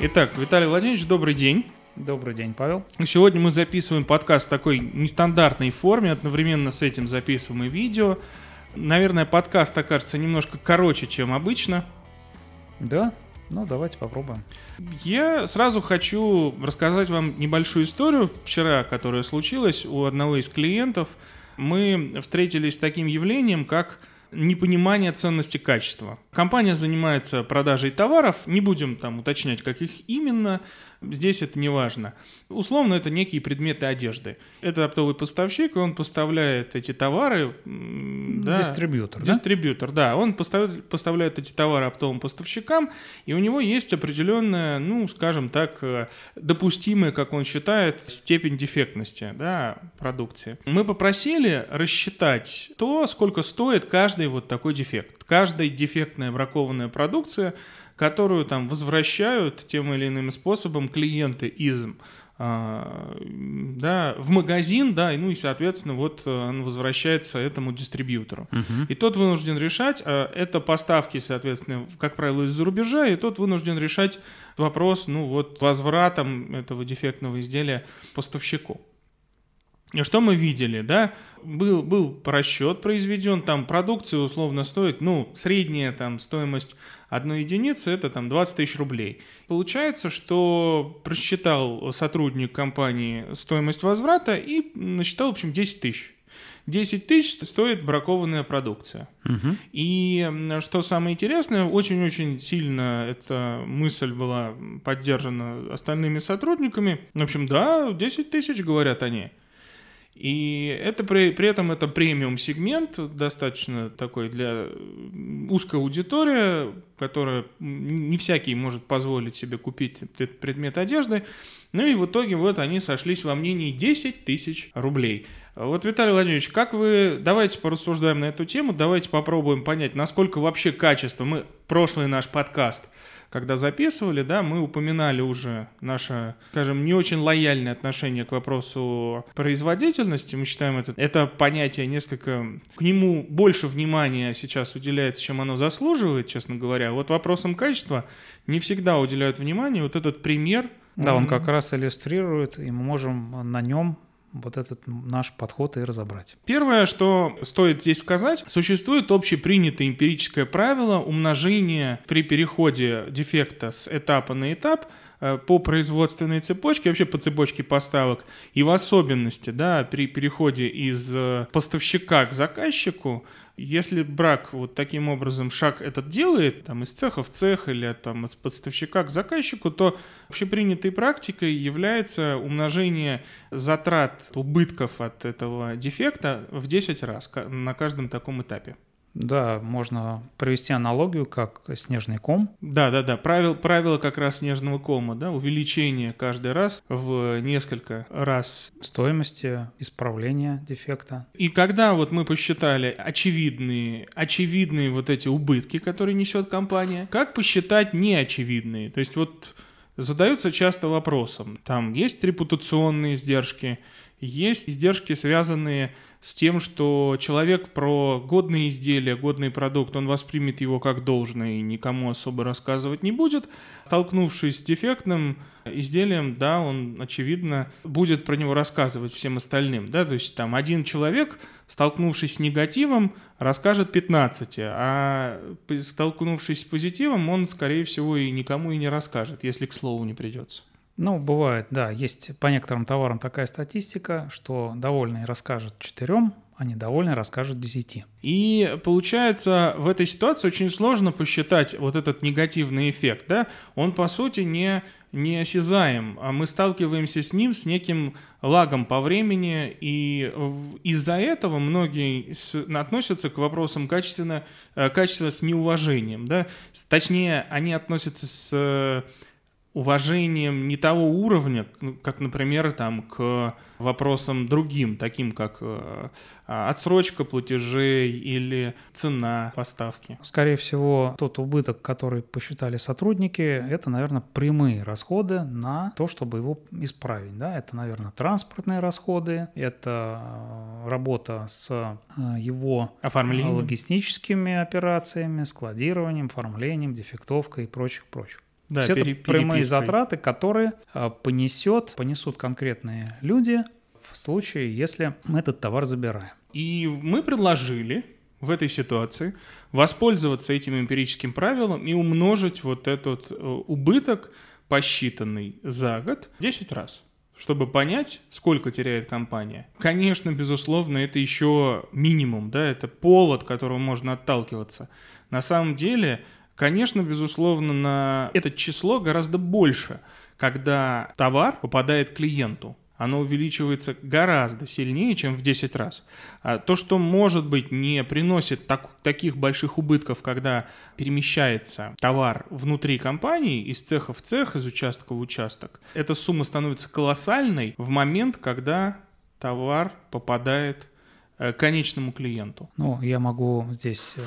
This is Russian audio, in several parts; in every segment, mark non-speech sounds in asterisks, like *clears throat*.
Итак, Виталий Владимирович, добрый день. Добрый день, Павел. Сегодня мы записываем подкаст в такой нестандартной форме, одновременно с этим записываем и видео. Наверное, подкаст окажется немножко короче, чем обычно. Да, ну давайте попробуем. Я сразу хочу рассказать вам небольшую историю вчера, которая случилась у одного из клиентов. Мы встретились с таким явлением, как непонимание ценности качества. Компания занимается продажей товаров, не будем там уточнять, каких именно, здесь это не важно. Условно, это некие предметы одежды. Это оптовый поставщик, и он поставляет эти товары... Да, дистрибьютор, Дистрибьютор, да. Он поставляет, поставляет эти товары оптовым поставщикам, и у него есть определенная, ну, скажем так, э, допустимая, как он считает, степень дефектности да, продукции. Мы попросили рассчитать то, сколько стоит каждый вот такой дефект. Каждая дефектная бракованная продукция которую там возвращают тем или иным способом клиенты из а, да, в магазин, да, и, ну и, соответственно, вот э, он возвращается этому дистрибьютору. Uh-huh. И тот вынужден решать, а, это поставки, соответственно, как правило, из-за рубежа, и тот вынужден решать вопрос, ну вот, возвратом этого дефектного изделия поставщику. Что мы видели, да? Был, был расчет произведен, там продукция условно стоит, ну, средняя там стоимость одной единицы это там 20 тысяч рублей. Получается, что просчитал сотрудник компании стоимость возврата и насчитал, в общем, 10 тысяч. 10 тысяч стоит бракованная продукция. Угу. И что самое интересное, очень-очень сильно эта мысль была поддержана остальными сотрудниками. В общем, да, 10 тысяч, говорят они. И это при, при этом это премиум сегмент, достаточно такой для узкой аудитории, которая не всякий может позволить себе купить этот предмет одежды. Ну и в итоге вот они сошлись во мнении 10 тысяч рублей. Вот, Виталий Владимирович, как вы... Давайте порассуждаем на эту тему, давайте попробуем понять, насколько вообще качество... Мы прошлый наш подкаст когда записывали, да, мы упоминали уже наше, скажем, не очень лояльное отношение к вопросу производительности. Мы считаем это, это понятие несколько... К нему больше внимания сейчас уделяется, чем оно заслуживает, честно говоря. Вот вопросам качества не всегда уделяют внимание. Вот этот пример... Да, он как раз иллюстрирует, и мы можем на нем вот этот наш подход и разобрать. Первое, что стоит здесь сказать, существует общепринятое эмпирическое правило умножения при переходе дефекта с этапа на этап по производственной цепочке, вообще по цепочке поставок, и в особенности да, при переходе из э, поставщика к заказчику, если брак вот таким образом шаг этот делает, там из цеха в цех или там от поставщика к заказчику, то общепринятой практикой является умножение затрат, убытков от этого дефекта в 10 раз на каждом таком этапе. Да, можно провести аналогию, как снежный ком. Да, да, да. Правил, правило как раз снежного кома, да, увеличение каждый раз в несколько раз стоимости исправления дефекта. И когда вот мы посчитали очевидные, очевидные вот эти убытки, которые несет компания, как посчитать неочевидные? То есть вот задаются часто вопросом, там есть репутационные издержки, есть издержки, связанные с тем, что человек про годные изделия, годный продукт, он воспримет его как должное и никому особо рассказывать не будет. Столкнувшись с дефектным изделием, да, он, очевидно, будет про него рассказывать всем остальным, да, то есть там один человек, столкнувшись с негативом, расскажет 15, а столкнувшись с позитивом, он, скорее всего, и никому и не расскажет, если к слову не придется. Ну, бывает, да. Есть по некоторым товарам такая статистика, что довольный расскажет четырем, а недовольный расскажет десяти. И получается, в этой ситуации очень сложно посчитать вот этот негативный эффект, да? Он, по сути, не, не осязаем, а мы сталкиваемся с ним, с неким лагом по времени, и из-за этого многие относятся к вопросам качественно, э, качества с неуважением, да? Точнее, они относятся с уважением не того уровня, ну, как, например, там, к вопросам другим, таким как э, отсрочка платежей или цена поставки. Скорее всего, тот убыток, который посчитали сотрудники, это, наверное, прямые расходы на то, чтобы его исправить. Да? Это, наверное, транспортные расходы, это э, работа с э, его логистическими операциями, складированием, оформлением, дефектовкой и прочих-прочих. Да, Все пере- это прямые затраты, которые а, понесет, понесут конкретные люди в случае, если мы этот товар забираем. И мы предложили в этой ситуации воспользоваться этим эмпирическим правилом и умножить вот этот э, убыток, посчитанный за год, 10 раз чтобы понять, сколько теряет компания. Конечно, безусловно, это еще минимум, да, это пол, от которого можно отталкиваться. На самом деле, конечно, безусловно, на это число гораздо больше, когда товар попадает клиенту оно увеличивается гораздо сильнее, чем в 10 раз. А то, что, может быть, не приносит так, таких больших убытков, когда перемещается товар внутри компании, из цеха в цех, из участка в участок, эта сумма становится колоссальной в момент, когда товар попадает э, к конечному клиенту. Ну, я могу здесь э,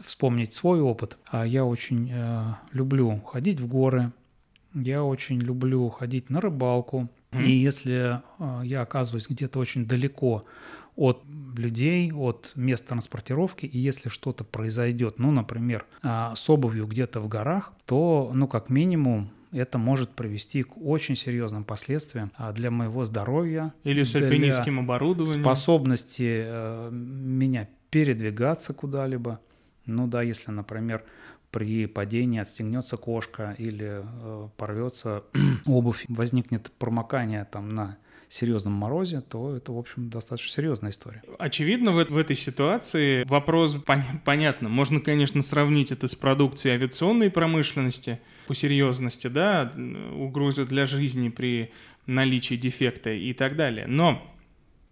вспомнить свой опыт. А я очень э, люблю ходить в горы, я очень люблю ходить на рыбалку, и если э, я оказываюсь где-то очень далеко от людей, от мест транспортировки, и если что-то произойдет, ну, например, а, с обувью где-то в горах, то, ну, как минимум, это может привести к очень серьезным последствиям а, для моего здоровья. Или с альпинистским оборудованием. Способности э, меня передвигаться куда-либо. Ну да, если, например, при падении отстегнется кошка или э, порвется *clears throat* обувь, возникнет промокание там на серьезном морозе, то это, в общем, достаточно серьезная история. Очевидно, в, в этой ситуации вопрос пон- понятно. Можно, конечно, сравнить это с продукцией авиационной промышленности по серьезности, да, угрозы для жизни при наличии дефекта и так далее. Но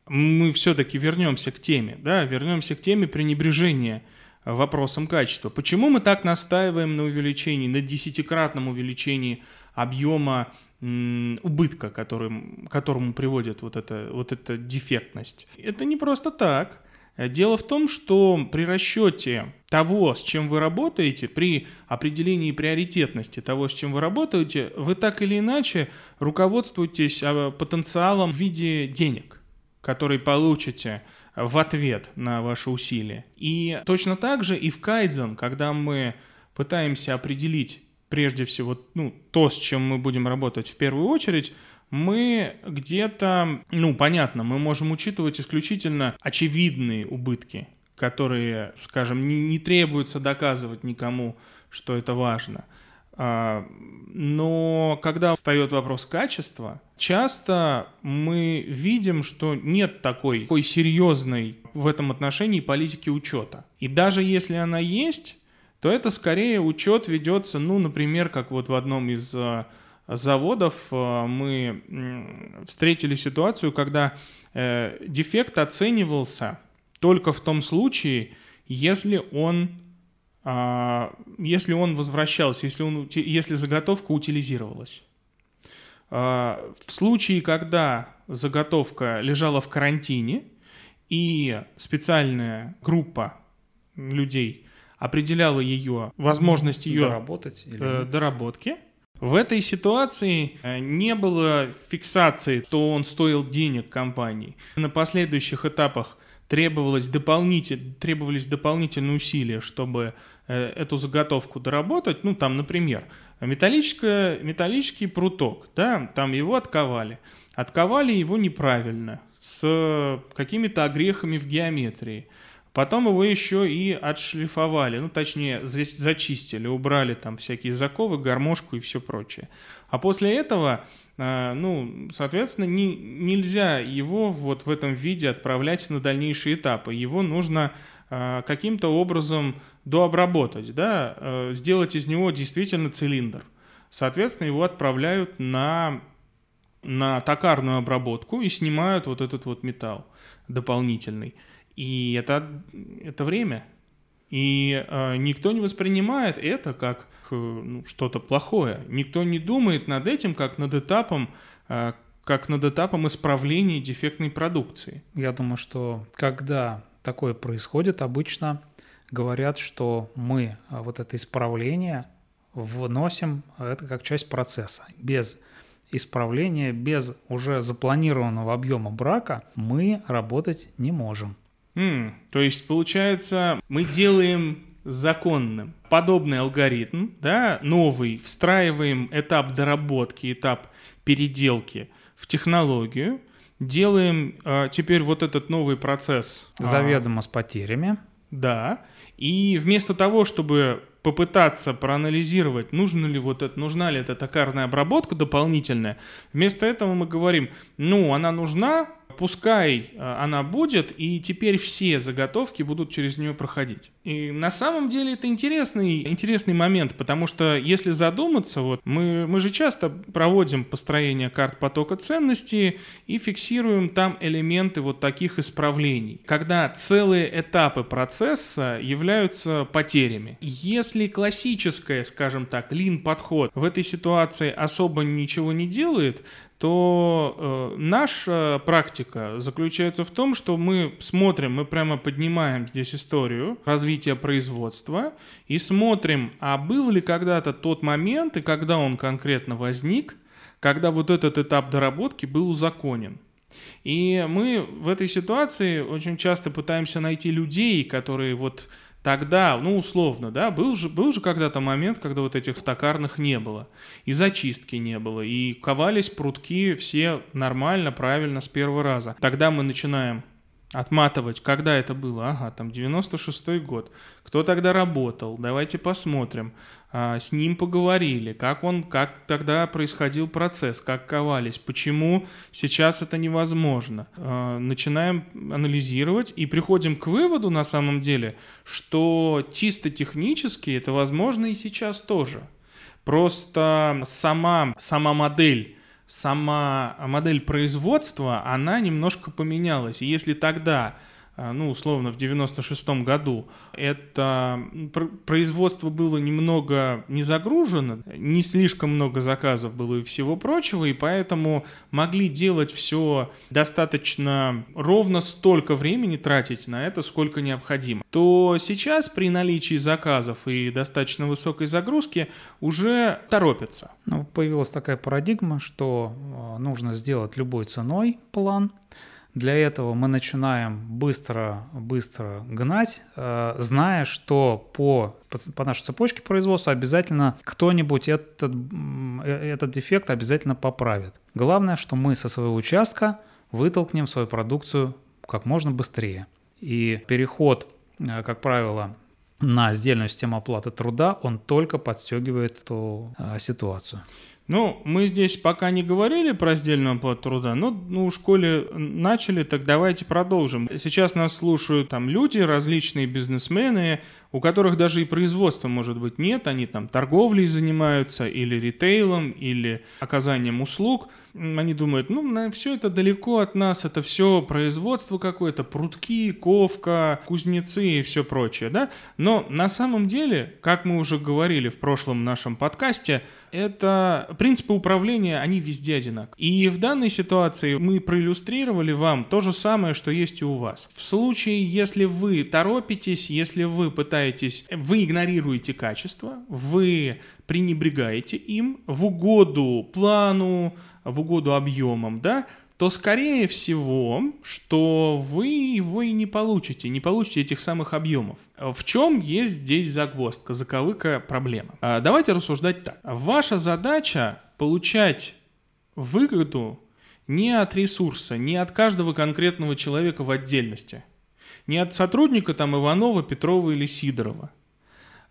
мы все-таки вернемся к теме, да, вернемся к теме пренебрежения вопросом качества. Почему мы так настаиваем на увеличении, на десятикратном увеличении объема убытка, которым, которому приводит вот эта, вот эта дефектность? Это не просто так. Дело в том, что при расчете того, с чем вы работаете, при определении приоритетности того, с чем вы работаете, вы так или иначе руководствуетесь а, потенциалом в виде денег, который получите в ответ на ваши усилия. И точно так же и в кайдзен, когда мы пытаемся определить прежде всего ну, то, с чем мы будем работать в первую очередь, мы где-то, ну, понятно, мы можем учитывать исключительно очевидные убытки, которые, скажем, не, не требуется доказывать никому, что это важно. А, но когда встает вопрос качества, часто мы видим, что нет такой, такой серьезной в этом отношении политики учета. И даже если она есть, то это скорее учет ведется, ну, например, как вот в одном из а, заводов а, мы встретили ситуацию, когда э, дефект оценивался только в том случае, если он если он возвращался, если, он, если заготовка утилизировалась. А, в случае, когда заготовка лежала в карантине, и специальная группа людей определяла ее возможность ее доработать или э, доработки, в этой ситуации э, не было фиксации, что он стоил денег компании. На последующих этапах требовалось дополнитель, требовались дополнительные усилия, чтобы э, эту заготовку доработать. Ну, там, например, металлический пруток, да, там его отковали. Отковали его неправильно, с какими-то огрехами в геометрии. Потом его еще и отшлифовали, ну, точнее, зачистили, убрали там всякие заковы, гармошку и все прочее. А после этого а, ну, соответственно, не, нельзя его вот в этом виде отправлять на дальнейшие этапы. Его нужно э, каким-то образом дообработать, да, э, сделать из него действительно цилиндр. Соответственно, его отправляют на, на токарную обработку и снимают вот этот вот металл дополнительный. И это, это время. И э, никто не воспринимает это как э, ну, что-то плохое. Никто не думает над этим как над этапом, э, как над этапом исправления дефектной продукции. Я думаю, что когда такое происходит, обычно говорят, что мы э, вот это исправление вносим это как часть процесса. Без исправления, без уже запланированного объема брака мы работать не можем. Mm, то есть, получается, мы делаем законным подобный алгоритм, да, новый, встраиваем этап доработки, этап переделки в технологию, делаем э, теперь вот этот новый процесс. Заведомо а, с потерями. Да. И вместо того, чтобы попытаться проанализировать, нужно ли вот это, нужна ли эта токарная обработка дополнительная, вместо этого мы говорим, ну, она нужна, пускай э, она будет, и теперь все заготовки будут через нее проходить. И на самом деле это интересный, интересный момент, потому что если задуматься, вот мы, мы же часто проводим построение карт потока ценностей и фиксируем там элементы вот таких исправлений, когда целые этапы процесса являются потерями. Если классическое, скажем так, лин-подход в этой ситуации особо ничего не делает, то э, наша практика заключается в том, что мы смотрим, мы прямо поднимаем здесь историю развития производства и смотрим, а был ли когда-то тот момент и когда он конкретно возник, когда вот этот этап доработки был узаконен. И мы в этой ситуации очень часто пытаемся найти людей, которые вот Тогда, ну условно, да, был же, был же когда-то момент, когда вот этих токарных не было, и зачистки не было, и ковались прутки все нормально, правильно, с первого раза. Тогда мы начинаем отматывать, когда это было, ага, там 96-й год, кто тогда работал, давайте посмотрим, а, с ним поговорили, как он, как тогда происходил процесс, как ковались, почему сейчас это невозможно. А, начинаем анализировать и приходим к выводу на самом деле, что чисто технически это возможно и сейчас тоже. Просто сама, сама модель сама модель производства, она немножко поменялась. И если тогда ну, условно, в 96-м году, это производство было немного не загружено, не слишком много заказов было и всего прочего, и поэтому могли делать все достаточно ровно столько времени тратить на это, сколько необходимо. То сейчас при наличии заказов и достаточно высокой загрузки уже торопятся. Ну, появилась такая парадигма, что а, нужно сделать любой ценой план, для этого мы начинаем быстро-быстро гнать, э, зная, что по, по нашей цепочке производства обязательно кто-нибудь этот, э, этот дефект обязательно поправит. Главное, что мы со своего участка вытолкнем свою продукцию как можно быстрее. И переход, э, как правило, на сдельную систему оплаты труда, он только подстегивает эту ситуацию. Ну, мы здесь пока не говорили про сдельную оплату труда, но ну, в школе начали, так давайте продолжим. Сейчас нас слушают там люди, различные бизнесмены, у которых даже и производства, может быть, нет, они там торговлей занимаются, или ритейлом, или оказанием услуг. Они думают, ну, все это далеко от нас, это все производство какое-то, прутки, ковка, кузнецы и все прочее, да? Но на самом деле, как мы уже говорили в прошлом нашем подкасте, это принципы управления, они везде одинаковы. И в данной ситуации мы проиллюстрировали вам то же самое, что есть и у вас. В случае, если вы торопитесь, если вы пытаетесь вы игнорируете качество, вы пренебрегаете им в угоду плану, в угоду объемам, да, то скорее всего, что вы его и не получите, не получите этих самых объемов. В чем есть здесь загвоздка, заковыка проблема? А, давайте рассуждать так. Ваша задача получать выгоду не от ресурса, не от каждого конкретного человека в отдельности – не от сотрудника там Иванова, Петрова или Сидорова.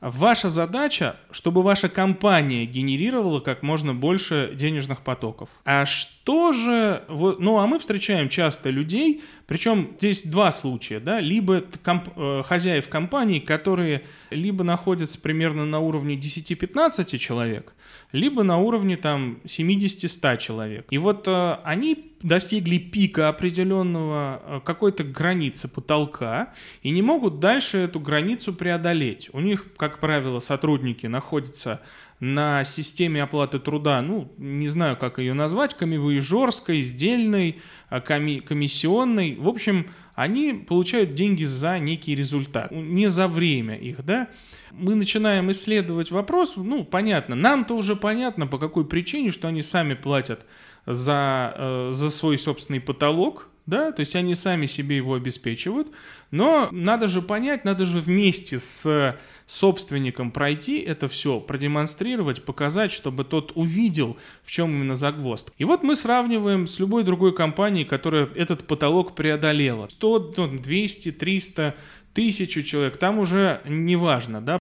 Ваша задача, чтобы ваша компания генерировала как можно больше денежных потоков. А что же... Вот, ну, а мы встречаем часто людей, причем здесь два случая, да, либо комп, э, хозяев компании, которые либо находятся примерно на уровне 10-15 человек, либо на уровне там 70-100 человек. И вот э, они достигли пика определенного э, какой-то границы потолка и не могут дальше эту границу преодолеть. У них, как правило, сотрудники находятся на системе оплаты труда, ну, не знаю, как ее назвать, камевоежорской, сдельной, э, коми комиссионной. В общем, они получают деньги за некий результат, не за время их, да. Мы начинаем исследовать вопрос, ну, понятно, нам-то уже понятно, по какой причине, что они сами платят за, э, за свой собственный потолок, да, то есть они сами себе его обеспечивают, но надо же понять, надо же вместе с собственником пройти это все, продемонстрировать, показать, чтобы тот увидел, в чем именно загвоздка. И вот мы сравниваем с любой другой компанией, которая этот потолок преодолела. 100, 200, 300, тысячу человек, там уже неважно, да,